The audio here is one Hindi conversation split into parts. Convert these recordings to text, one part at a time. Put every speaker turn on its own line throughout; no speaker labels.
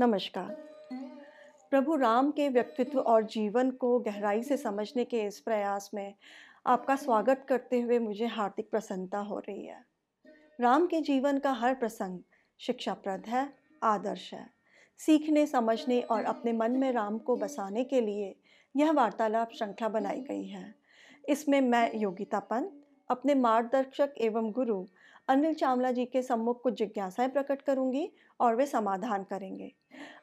नमस्कार। प्रभु राम के व्यक्तित्व और जीवन को गहराई से समझने के इस प्रयास में आपका स्वागत करते हुए मुझे हार्दिक प्रसन्नता हो रही है। राम के जीवन का हर प्रसंग शिक्षाप्रद है, आदर्श है। सीखने, समझने और अपने मन में राम को बसाने के लिए यह वार्तालाप श्रृंखला बनाई गई है। इसमें मैं योगिता पंत अपने मार्गदर्शक एवं गुरु अनिल चावला जी के सम्मुख कुछ जिज्ञासाएँ प्रकट करूँगी और वे समाधान करेंगे।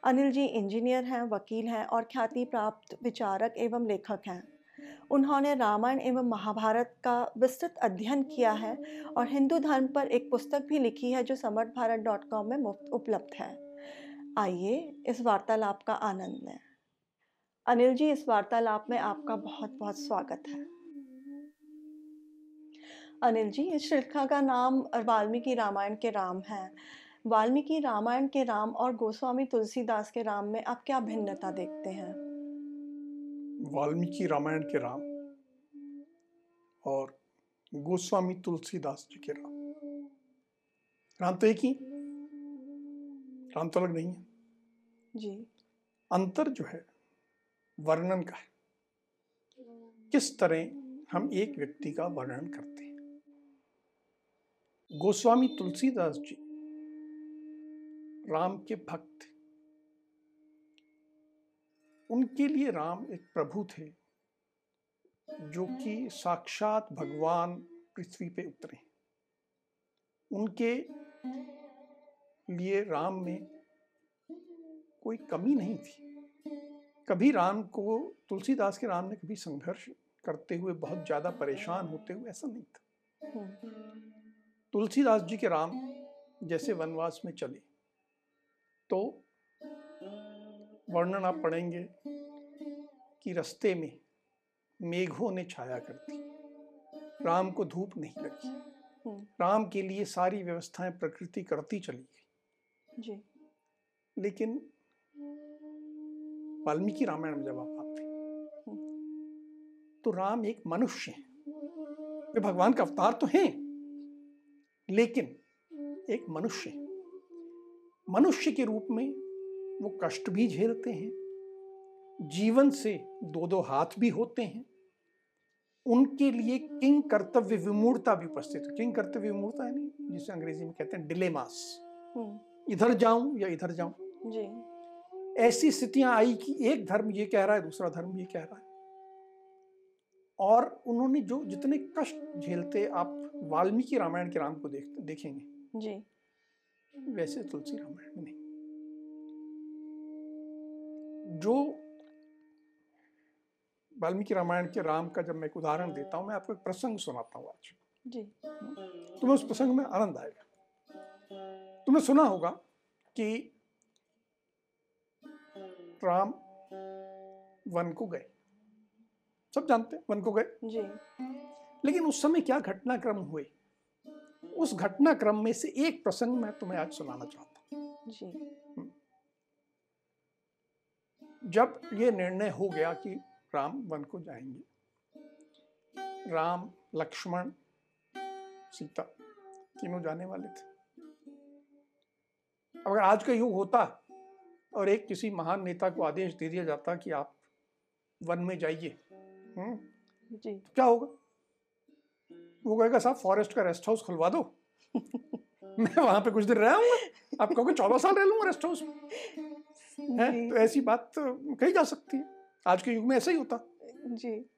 अनिल जी इंजीनियर हैं, वकील हैं और ख्याति प्राप्त विचारक एवं लेखक हैं। उन्होंने रामायण एवं महाभारत का विस्तृत अध्ययन किया है और हिंदू धर्म पर एक पुस्तक भी लिखी है जो समर्थ भारत डॉट कॉम में मुफ़्त उपलब्ध है। आइए इस वार्तालाप का आनंद लें। अनिल जी, इस वार्तालाप में आपका बहुत बहुत स्वागत है। अनिल जी इस श्रृंखला का नाम वाल्मीकि रामायण के राम है। वाल्मीकि रामायण के राम और गोस्वामी तुलसीदास के राम में आप क्या भिन्नता देखते हैं?
वाल्मीकि रामायण के राम और गोस्वामी तुलसीदास जी के राम। राम तो एक ही? राम तो अलग नहीं है।
जी।
अंतर जो है वर्णन का है। किस तरह हम एक व्यक्ति का वर्णन करते हैं? गोस्वामी तुलसीदास जी राम के भक्त थे। उनके लिए राम एक प्रभु थे जो कि साक्षात भगवान पृथ्वी पे उतरे उनके लिए राम में कोई कमी नहीं थी। कभी राम को तुलसीदास के राम ने कभी संघर्ष करते हुए बहुत ज़्यादा परेशान होते हुए ऐसा नहीं था।
हम्म,
तुलसीदास जी के राम जैसे वनवास में चले। तो वर्णन आप पढ़ेंगे कि रास्ते में मेघों ने छाया कर दी। राम को धूप नहीं लगी।
हम्म,
राम के लिए सारी व्यवस्थाएँ प्रकृति करती चली गई।
जी।
लेकिन वाल्मीकि रामायण में जब आप आते तो राम एक मनुष्य है। वे भगवान का अवतार तो हैं। लेकिन एक मनुष्य। मनुष्य के रूप में वो कष्ट भी झेलते हैं जीवन से दो दो हाथ भी होते हैं उनके लिए किंग कर्तव्य विमूढ़ता भी उपस्थित है। किंग कर्तव्य विमूढ़ता है नहीं जिसे अंग्रेज़ी में कहते हैं डिलेमास
हम्म,
इधर जाऊँ या इधर जाऊँ?
जी।
ऐसी स्थितियाँ आई कि एक धर्म ये कह रहा है दूसरा धर्म ये कह रहा है। और उन्होंने जो जितने कष्ट झेलते आप वाल्मीकि रामायण के राम को देख देखेंगे।
जी।
वैसे तुलसी रामायण में नहीं। जो वाल्मीकि रामायण के राम का जब मैं एक उदाहरण देता हूँ मैं आपको एक प्रसंग सुनाता हूँ आज।
जी।
तुम्हें उस प्रसंग में आनंद आएगा। तुम्हें सुना होगा कि राम वन को गए। सब जानते हैं वन को गए।
जी।
लेकिन उस समय क्या घटनाक्रम हुए? उस घटनाक्रम में से एक प्रसंग मैं तुम्हें आज सुनाना चाहता हूँ।
जी।
जब ये निर्णय हो गया कि राम वन को जाएँगे राम लक्ष्मण सीता तीनों जाने वाले थे। अगर आज का युग होता और एक किसी महान नेता को आदेश दे दिया जाता कि आप वन में जाइए हम्म,
जी।
तो क्या होगा? वो कहेगा साहब फॉरेस्ट का रेस्ट हाउस खुलवा दो। मैं वहाँ पे कुछ दिन रह आऊँगा। आप कहोगे चौदह साल रह लूँगा रेस्ट हाउस में। है? तो ऐसी बात तो कही जा सकती है। आज के युग में ऐसा ही होता।
जी।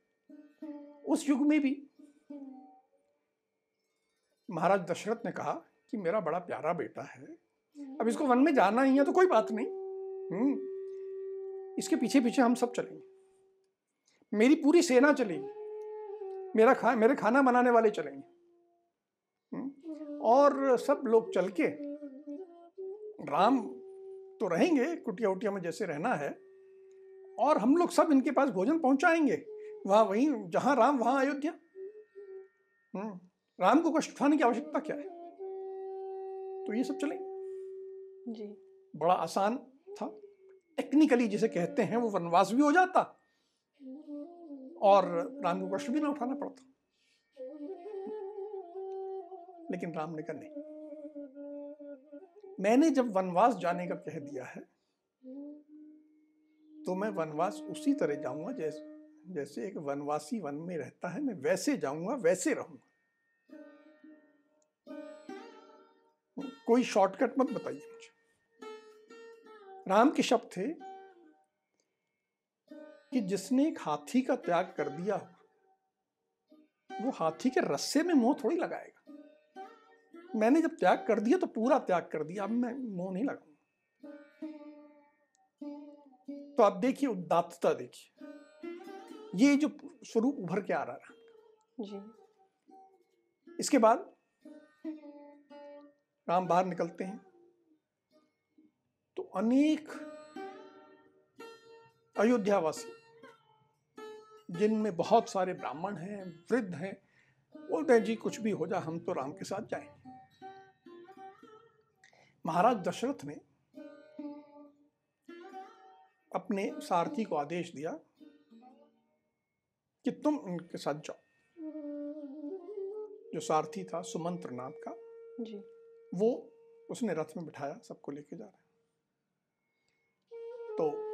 उस युग में भी महाराज दशरथ ने कहा कि मेरा बड़ा प्यारा बेटा है। अब इसको वन में जाना ही है तो कोई बात नहीं। हम्म, इसके पीछे पीछे हम सब चलेंगे। मेरी पूरी सेना चलेगी। मेरा खा मेरे खाना बनाने वाले चलेंगे। हम्म, और सब लोग चल के राम तो रहेंगे कुटिया उटिया में जैसे रहना है। और हम लोग सब इनके पास भोजन पहुंचाएँगे। वहाँ वहीं जहाँ राम वहाँ अयोध्या। हम्म, राम को कष्ट उठाने की आवश्यकता क्या है? तो ये सब चलेंगे।
जी।
बड़ा आसान था। टेक्निकली जिसे कहते हैं वो वनवास भी हो जाता। और राम को कष्ट भी ना उठाना पड़ता। लेकिन राम ने कहा, नहीं। मैंने जब वनवास जाने का कह दिया है तो मैं वनवास उसी तरह जाऊँगा जैसे जैसे एक वनवासी वन में रहता है, मैं वैसे जाऊँगा, वैसे रहूँगा। कोई शॉर्टकट मत बताइए मुझे। राम के शब्द थे कि जिसने एक हाथी का त्याग कर दिया वो हाथी के रस्से में मोह थोड़ी लगाएगा। मैंने जब त्याग कर दिया तो पूरा त्याग कर दिया अब मैं मोह नहीं लगाऊँगा। तो आप देखिए उदात्तता देखिए। ये जो स्वरूप उभर के आ रहा है
जी।
इसके बाद राम बाहर निकलते हैं। तो अनेक अयोध्यावासी जिनमें बहुत सारे ब्राह्मण हैं वृद्ध हैं बोलते हैं जी कुछ भी हो जाए हम तो राम के साथ जाएँगे। महाराज दशरथ ने अपने सारथी को आदेश दिया कि तुम उनके साथ जाओ। जो सारथी था सुमंत्र नाथ का
जी।
वो उसने रथ में बिठाया सबको लेके जा रहा है। तो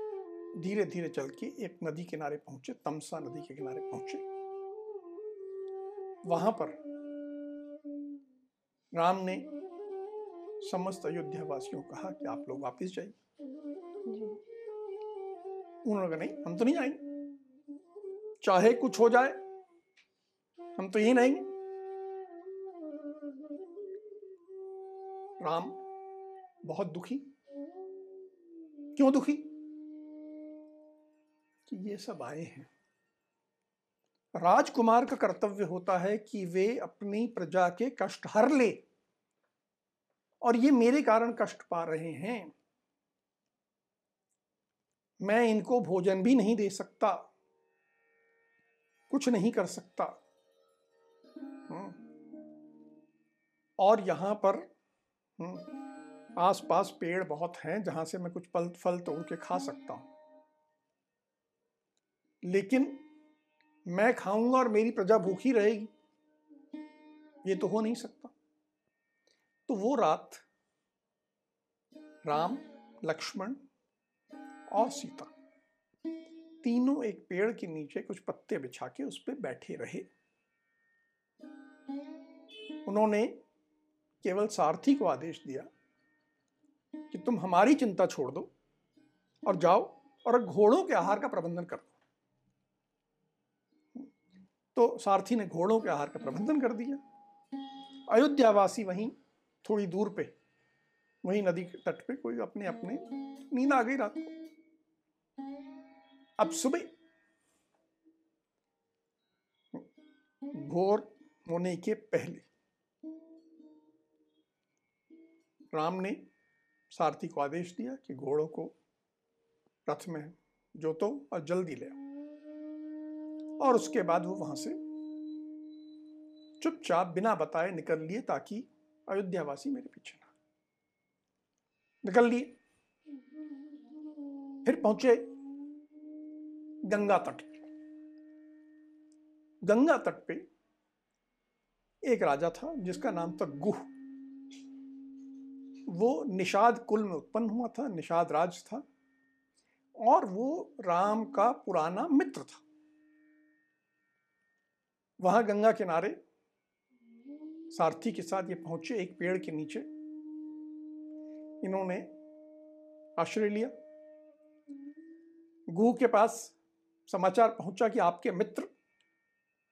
धीरे धीरे चल के एक नदी किनारे पहुँचे, तमसा नदी के किनारे पहुँचे। वहाँ पर राम ने समस्त अयोध्या वासियों को कहा कि आप लोग वापस जाइए। उन्होंने कहा, नहीं, हम तो नहीं जाएँगे चाहे कुछ हो जाए, हम तो यही रहेंगे। राम बहुत दुखी। क्यों दुखी? कि ये सब आए हैं। राजकुमार का कर्तव्य होता है कि वे अपनी प्रजा के कष्ट हर ले। और ये मेरे कारण कष्ट पा रहे हैं। मैं इनको भोजन भी नहीं दे सकता। कुछ नहीं कर सकता। हम्म। और यहाँ पर हम्म, आसपास पेड़ बहुत हैं जहाँ से मैं कुछ फल फल तोड़ के खा सकता हूँ। लेकिन मैं खाऊँगा और मेरी प्रजा भूखी रहेगी। ये तो हो नहीं सकता। तो वो रात राम, लक्ष्मण और सीता तीनों एक पेड़ के नीचे कुछ पत्ते बिछा के उस पर बैठे रहे। उन्होंने केवल सारथी को आदेश दिया कि तुम हमारी चिंता छोड़ दो और जाओ और घोड़ों के आहार का प्रबंधन कर दो। तो सारथी ने घोड़ों के आहार का प्रबंधन कर दिया। अयोध्यावासी वहीं थोड़ी दूर पे, वहीं नदी के तट पे कोई अपने अपने नींद आ गई रात को। अब सुबह भोर होने के पहले राम ने सारथी को आदेश दिया कि घोड़ों को रथ में जोतो और जल्दी ले आओ। और उसके बाद वो वहाँ से चुपचाप बिना बताए निकल लिए ताकि अयोध्यावासी मेरे पीछे ना निकल लिए। फिर पहुँचे गंगा तट गंगा तट पे एक राजा था जिसका नाम था गुह। वो निषाद कुल में उत्पन्न हुआ था, निषाद राज था और वो राम का पुराना मित्र था। वहाँ गंगा किनारे सारथी के साथ ये पहुँचे एक पेड़ के नीचे। इन्होंने आश्रय लिया। गुह के पास समाचार पहुँचा कि आपके मित्र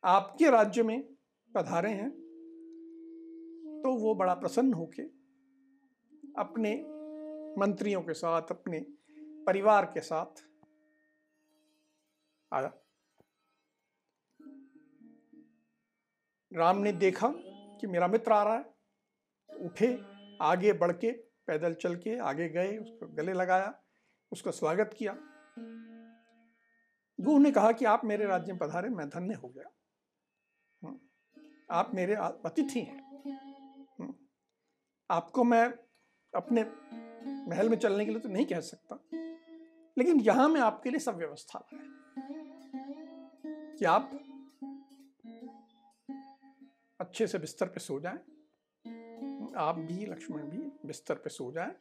आपके राज्य में पधारे हैं। तो वो बड़ा प्रसन्न होके अपने मंत्रियों के साथ अपने परिवार के साथ आया। राम ने देखा कि मेरा मित्र आ रहा है। उठे आगे बढ़ के पैदल चल के आगे गए उसको गले लगाया उसका स्वागत किया। गुह ने कहा कि आप मेरे राज्य में पधारे मैं धन्य हो गया। हम्म, आप मेरे अतिथि हैं। हम्म, आपको मैं अपने महल में चलने के लिए तो नहीं कह सकता लेकिन यहाँ मैं आपके लिए सब व्यवस्था लाया। कि आप अच्छे से बिस्तर पे सो जाएँ। आप भी लक्ष्मण भी बिस्तर पे सो जाएँ।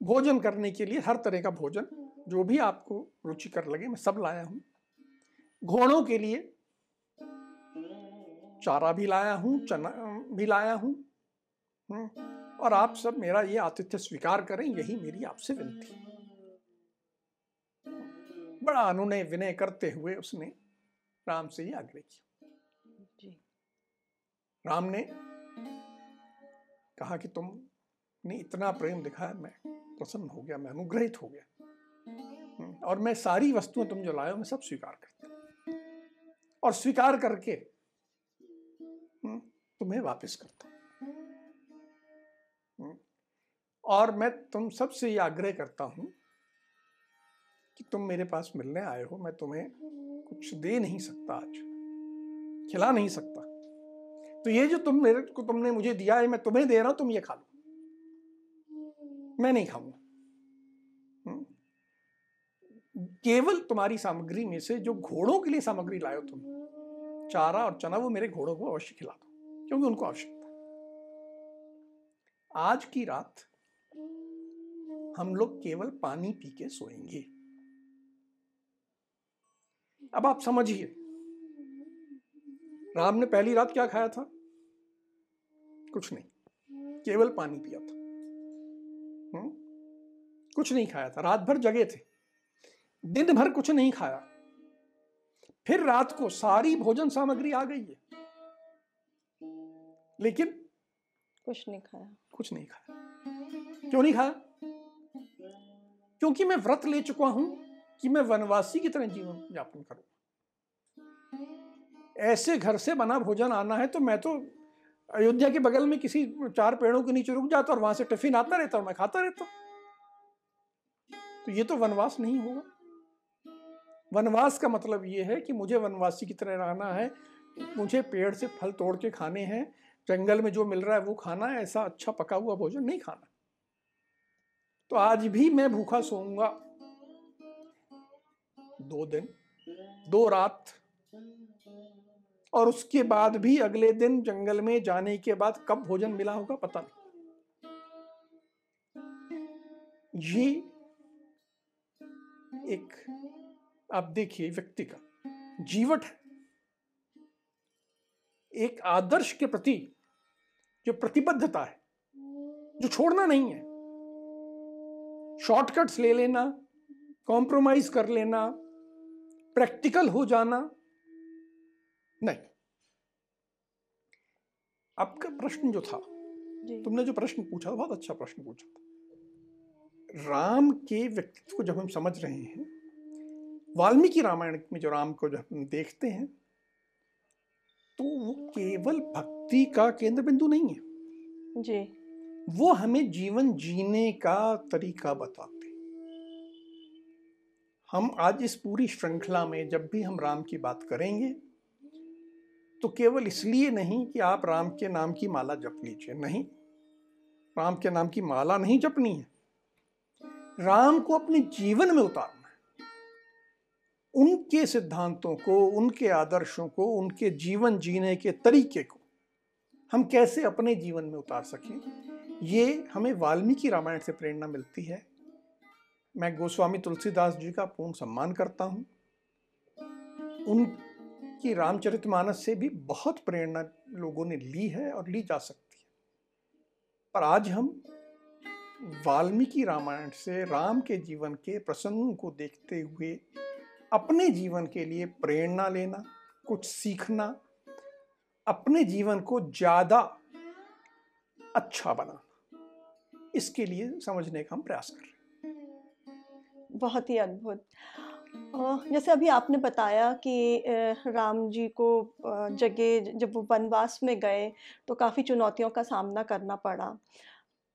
भोजन करने के लिए हर तरह का भोजन जो भी आपको रुचिकर लगे मैं सब लाया हूँ। घोड़ों के लिए चारा भी लाया हूँ चना भी लाया हूँ हम्म, और आप सब मेरा ये आतिथ्य स्वीकार करें यही मेरी आपसे विनती बड़ा अनुनय विनय करते हुए उसने राम से ही आग्रह किया। राम ने कहा कि तुमने इतना प्रेम दिखाया मैं प्रसन्न हो गया मैं अनुग्रहित हो गया। हम्म, और मैं सारी वस्तुएँ तुम जो लाए मैं सब स्वीकार करता और स्वीकार करके हम्म, तुम्हें वापस करता हम्म, और मैं तुम सबसे ये आग्रह करता हूँ कि तुम मेरे पास मिलने आए हो मैं तुम्हें कुछ दे नहीं सकता आज खिला नहीं सकता। तो ये जो तुम मेरे को तुमने मुझे दिया है, मैं तुम्हें दे रहा हूँ, तुम ये खा लो। मैं नहीं खाऊँगा। हम्म? केवल तुम्हारी सामग्री में से जो घोड़ों के लिए सामग्री लाए तुम, चारा और चना, वो मेरे घोड़ों को अवश्य खिला दो, क्योंकि उनको आवश्यकता आज की रात हम लोग केवल पानी पी के सोएँगे। अब आप समझिए राम ने पहली रात क्या खाया था? कुछ नहीं। केवल पानी पिया था। हुँ? हम्म? कुछ नहीं खाया था। रात भर जगे थे। दिन भर कुछ नहीं खाया। फिर रात को सारी भोजन सामग्री आ गई है। लेकिन
कुछ नहीं खाया।
कुछ नहीं खाया। क्यों नहीं खाया? क्योंकि मैं व्रत ले चुका हूँ कि मैं वनवासी की तरह जीवन यापन करूँ। ऐसे घर से बना भोजन आना है तो मैं तो अयोध्या के बगल में किसी चार पेड़ों के नीचे रुक जाता और वहाँ से टिफ़िन आता रहता और मैं खाता रहता। तो ये तो वनवास नहीं होगा। वनवास का मतलब ये है कि मुझे वनवासी की तरह रहना है। मुझे पेड़ से फल तोड़ के खाने हैं। जंगल में जो मिल रहा है वो खाना है। ऐसा अच्छा पका हुआ भोजन नहीं खाना। तो आज भी मैं भूखा सोऊँगा। दो दिन, दो रात और उसके बाद भी अगले दिन जंगल में जाने के बाद कब भोजन मिला होगा पता नहीं। ये एक, आप देखिए व्यक्ति का जीवट है। एक आदर्श के प्रति जो प्रतिबद्धता है, जो छोड़ना नहीं है। शॉर्टकट्स ले लेना, कॉम्प्रोमाइज कर लेना, प्रैक्टिकल हो जाना नहीं। आपका प्रश्न जो था तुमने जो प्रश्न पूछा बहुत अच्छा प्रश्न पूछा था। राम के व्यक्तित्व को जब हम समझ रहे हैं वाल्मीकि रामायण में जो राम को जब हम देखते हैं तो वो केवल भक्ति का केंद्र बिंदु नहीं है।
जी।
वो हमें जीवन जीने का तरीका बताते हम आज इस पूरी श्रृंखला में जब भी हम राम की बात करेंगे तो केवल इसलिए नहीं कि आप राम के नाम की माला जप लीजिए। नहीं। राम के नाम की माला नहीं जपनी है। राम को अपने जीवन में उतारना है। उनके सिद्धांतों को, उनके आदर्शों को, उनके जीवन जीने के तरीके को हम कैसे अपने जीवन में उतार सकें? ये हमें वाल्मीकि रामायण से प्रेरणा मिलती है। मैं गोस्वामी तुलसीदास जी का पूर्ण सम्मान करता हूँ। उनकी रामचरितमानस से भी बहुत प्रेरणा लोगों ने ली है और ली जा सकती है। पर आज हम वाल्मीकि रामायण से राम के जीवन के प्रसंगों को देखते हुए अपने जीवन के लिए प्रेरणा लेना, कुछ सीखना, अपने जीवन को ज़्यादा अच्छा बनाना, इसके लिए समझने का हम प्रयास कर रहे हैं।
बहुत ही अद्भुत। जैसे अभी आपने बताया कि राम जी को जगह जब वो वनवास में गए तो काफ़ी चुनौतियों का सामना करना पड़ा।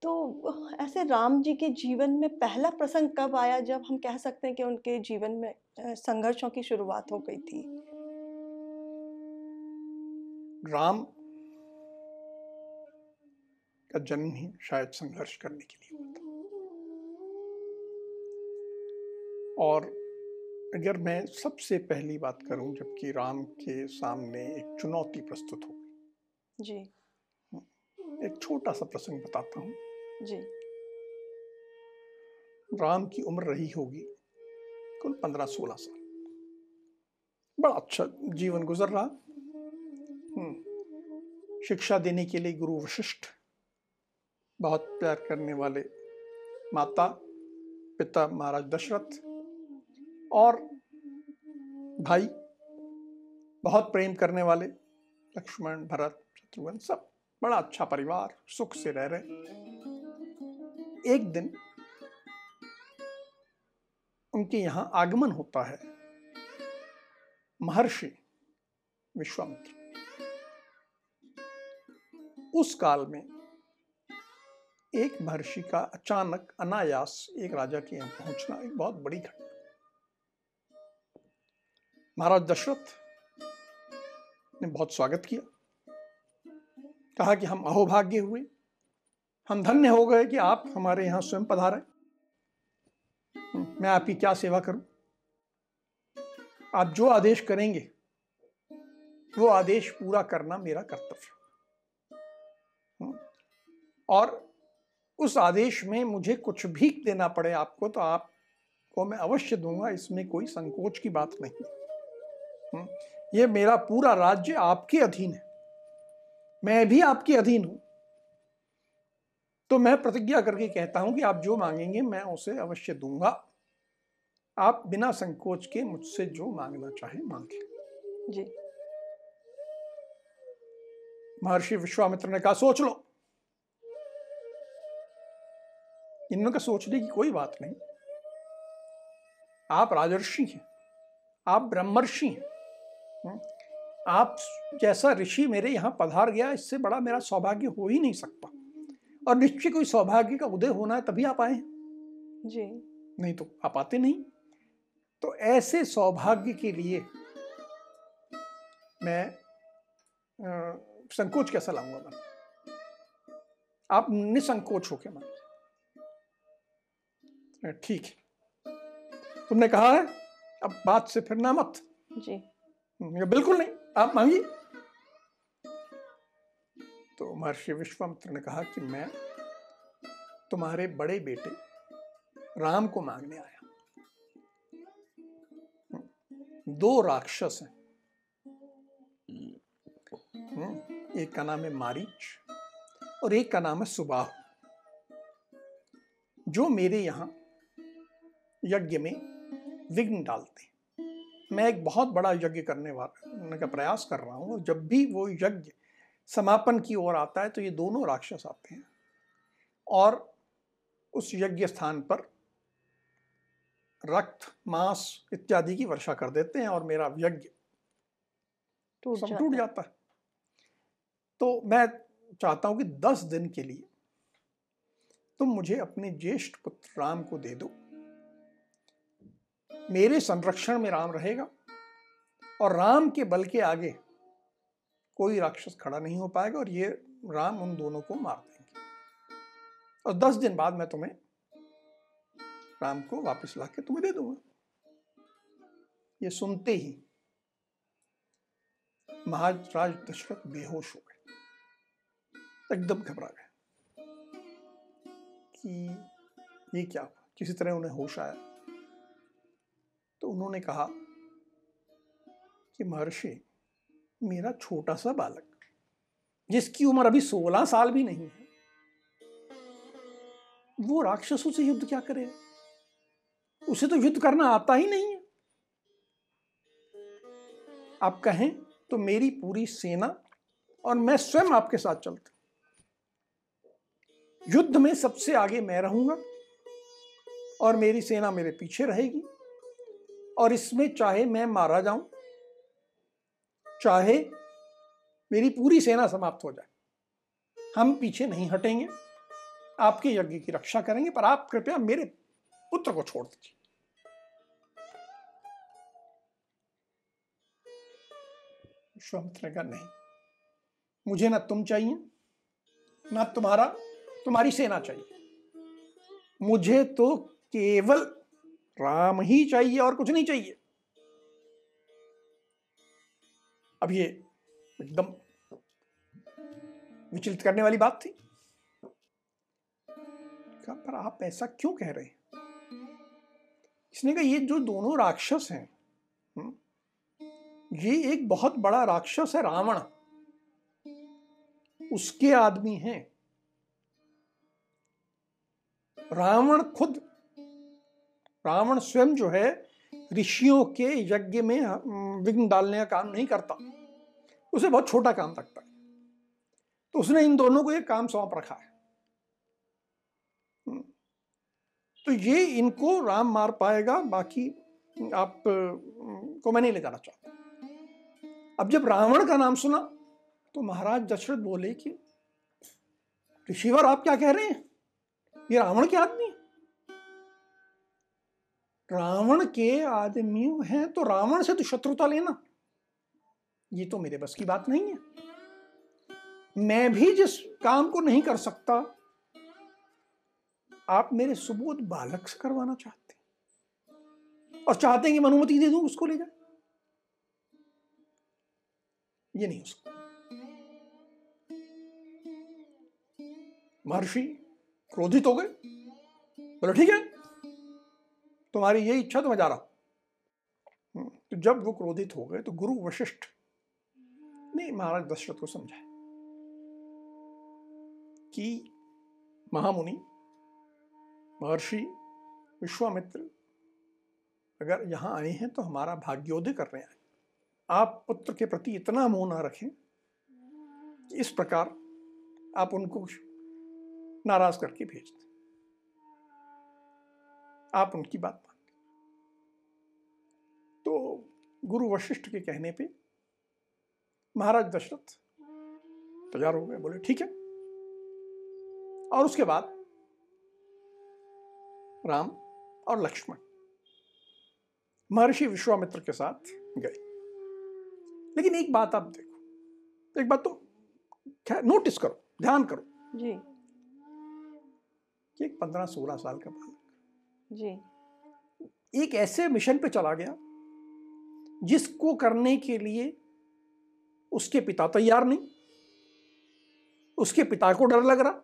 तो ऐसे राम जी के जीवन में पहला प्रसंग कब आया जब हम कह सकते हैं कि उनके जीवन में संघर्षों की शुरुआत हो गई थी?
राम का जन्म ही शायद संघर्ष करने के लिए और अगर मैं सबसे पहली बात करूँ जबकि राम के सामने एक चुनौती प्रस्तुत हो
जी।
हम्म, एक छोटा सा प्रसंग बताता हूँ।
जी।
राम की उम्र रही होगी कुल पंद्रह सोलह साल। बड़ा अच्छा जीवन गुजर रहा। हम्म। शिक्षा देने के लिए गुरु वशिष्ठ बहुत प्यार करने वाले माता पिता महाराज दशरथ और भाई, बहुत प्रेम करने वाले, लक्ष्मण, भरत, शत्रुघ्न, सब, बड़ा अच्छा परिवार, सुख से रह रहे एक दिन उनके यहाँ आगमन होता है। महर्षि विश्वामित्र, उस काल में एक महर्षि का अचानक अनायास एक राजा के यहाँ पहुँचना एक बहुत बड़ी घटना महाराज दशरथ ने बहुत स्वागत किया। कहा कि हम अहोभाग्य हुए। हम धन्य हो गए कि आप हमारे यहाँ स्वयं पधारे। मैं आपकी क्या सेवा करूँ? आप जो आदेश करेंगे, वो आदेश पूरा करना मेरा कर्तव्य। और उस आदेश में मुझे कुछ भी देना पड़े आपको तो आपको मैं अवश्य दूँगा, इसमें कोई संकोच की बात नहीं। ये मेरा पूरा राज्य आपके अधीन है। मैं भी आपके अधीन हूँ। तो मैं प्रतिज्ञा करके कहता हूँ कि आप जो मांगेंगे मैं उसे अवश्य दूँगा। आप बिना संकोच के मुझसे जो मांगना चाहे मांगे। जी। महर्षि विश्वामित्र ने कहा सोच लो। इनमें का सोचने की कोई बात नहीं। आप राजर्षि हैं आप ब्रह्मर्षि हैं। हम्म? आप जैसा ऋषि मेरे यहाँ पधार गया इससे बड़ा मेरा सौभाग्य हो ही नहीं सकता। और निश्चय कोई सौभाग्य का उदय होना है तभी आप आए
जी।
नहीं तो आप आते नहीं। तो ऐसे सौभाग्य के लिए मैं आ, संकोच कैसा लाऊँगा मैं आप निसंकोच होके मान। ठीक है। तुमने कहा है अब बात से फिरना मत।
जी।
बिल्कुल नहीं। आप मांगिए। तो महर्षि विश्वामित्र ने कहा कि मैं तुम्हारे बड़े बेटे राम को मांगने आया दो राक्षस हैं। हम्म, एक का नाम है मारीच और एक का नाम है सुबाहु। जो मेरे यहाँ यज्ञ में विघ्न डालते मैं एक बहुत बड़ा यज्ञ करने वाला का प्रयास कर रहा हूँ। जब भी वो यज्ञ समापन की ओर आता है तो ये दोनों राक्षस आते हैं। और उस यज्ञ स्थान पर रक्त मांस इत्यादि की वर्षा कर देते हैं और मेरा यज्ञ सब टूट जाता है। तो मैं चाहता हूँ कि दस दिन के लिए तुम मुझे अपने ज्येष्ठ पुत्र राम को दे दो। मेरे संरक्षण में राम रहेगा और राम के बल के आगे कोई राक्षस खड़ा नहीं हो पाएगा और ये राम उन दोनों को मार देंगे। और दस दिन बाद मैं तुम्हें राम को वापस ला के तुम्हें दे दूँगा। ये सुनते ही महाराज दशरथ बेहोश हो गए। एकदम घबरा गए कि ये क्या हुआ? किसी तरह उन्हें होश आया। तो उन्होंने कहा कि महर्षि, मेरा छोटा सा बालक, जिसकी उम्र अभी सोलह साल भी नहीं है, वो राक्षसों से युद्ध क्या करे? उसे तो युद्ध करना आता ही नहीं है। आप कहें तो मेरी पूरी सेना और मैं स्वयं आपके साथ चलता। युद्ध में सबसे आगे मैं रहूँगा और मेरी सेना मेरे पीछे रहेगी। और इसमें चाहे मैं मारा जाऊँ, चाहे मेरी पूरी सेना समाप्त हो जाए, हम पीछे नहीं हटेंगे। आपके यज्ञ की रक्षा करेंगे, पर आप कृपया मेरे पुत्र को छोड़ दीजिए। विश्वामित्र ने कहा, नहीं, मुझे ना तुम चाहिए, ना तुम्हारा, तुम्हारी सेना चाहिए। मुझे तो केवल राम ही चाहिए और कुछ नहीं चाहिए। अब ये एकदम विचलित करने वाली बात थी। पर आप ऐसा क्यों कह रहे हैं? इसने कहा ये जो दोनों राक्षस हैं हम्म, ये एक बहुत बड़ा राक्षस है रावण। उसके आदमी हैं। रावण खुद रावण स्वयं जो है, ऋषियों के यज्ञ में विघ्न डालने का काम नहीं करता। उसे बहुत छोटा काम लगता है। तो उसने इन दोनों को एक काम सौंप रखा है। हम्म। तो ये इनको राम मार पाएगा, बाकी आप को मैं नहीं ले चाहता। अब जब रावण का नाम सुना तो महाराज दशरथ बोले कि, ऋषिवर, आप क्या कह रहे हैं? ये रावण के आदमी रावण के आदमी हैं तो रावण से तो शत्रुता लेना। ये तो मेरे बस की बात नहीं है। मैं भी जिस काम को नहीं कर सकता, आप मेरे सुबोध बालक से करवाना चाहते और चाहते हैं कि मैं अनुमति दे दूँ, उसको ले जाए। ये नहीं हो सकता। महर्षि क्रोधित हो गए। बोले, ठीक है तुम्हारी ये इच्छा तो मैं जा रहा हूँ। तो जब वो क्रोधित हो गए तो गुरु वशिष्ठ ने महाराज दशरथ को समझाया कि महामुनि, महर्षि, विश्वामित्र अगर यहाँ आए हैं तो हमारा भाग्योदय कर रहे हैं आप पुत्र के प्रति इतना मोह ना रखें कि इस प्रकार आप उनको नाराज़ करके भेज दें। आप उनकी बात गुरु वशिष्ठ के कहने पे महाराज दशरथ तैयार हो गए बोले ठीक है। और उसके बाद राम और लक्ष्मण महर्षि विश्वामित्र के साथ गए। लेकिन एक बात आप देखो एक बात तो नोटिस करो ध्यान करो।
जी।
कि एक पंद्रह सोलह साल का बालक
जी।
एक ऐसे मिशन पे चला गया जिसको करने के लिए उसके पिता तैयार नहीं, उसके पिता को डर लग रहा,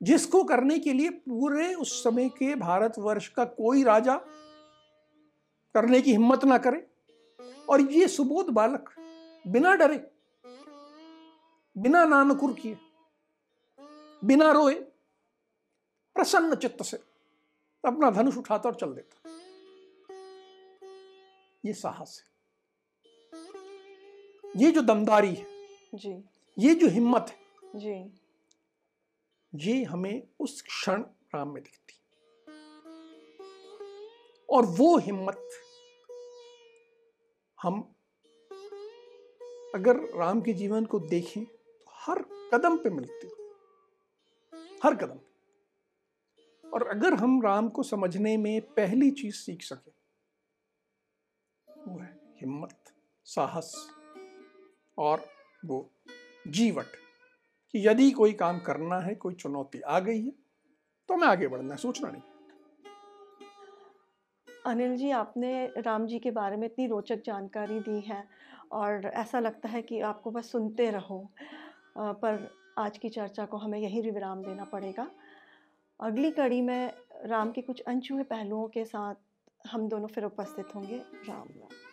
जिसको करने के लिए पूरे उस समय के भारतवर्ष का कोई राजा करने की हिम्मत ना करे। और ये सुबोध बालक बिना डरे, बिना नानकुर किए, बिना रोए, प्रसन्न चित्त से अपना धनुष उठाता और चल देता। ये साहस है। ये जो दमदारी है
जी।
ये जो हिम्मत है
जी।
ये हमें उस क्षण राम में दिखती और वो हिम्मत हम अगर राम के जीवन को देखें तो हर कदम पे मिलती हर कदम और अगर हम राम को समझने में पहली चीज़ सीख सके हिम्मत, साहस और वो जीवट कि यदि कोई काम करना है, कोई चुनौती आ गई है तो मैं आगे बढ़ना है, सोचना नहीं।
अनिल जी, आपने राम जी के बारे में इतनी रोचक जानकारी दी है और ऐसा लगता है कि आपको बस सुनते रहो पर आज की चर्चा को हमें यही विराम देना पड़ेगा। अगली कड़ी में राम के कुछ अनछुए पहलुओं के साथ हम दोनों फिर उपस्थित होंगे। राम राम।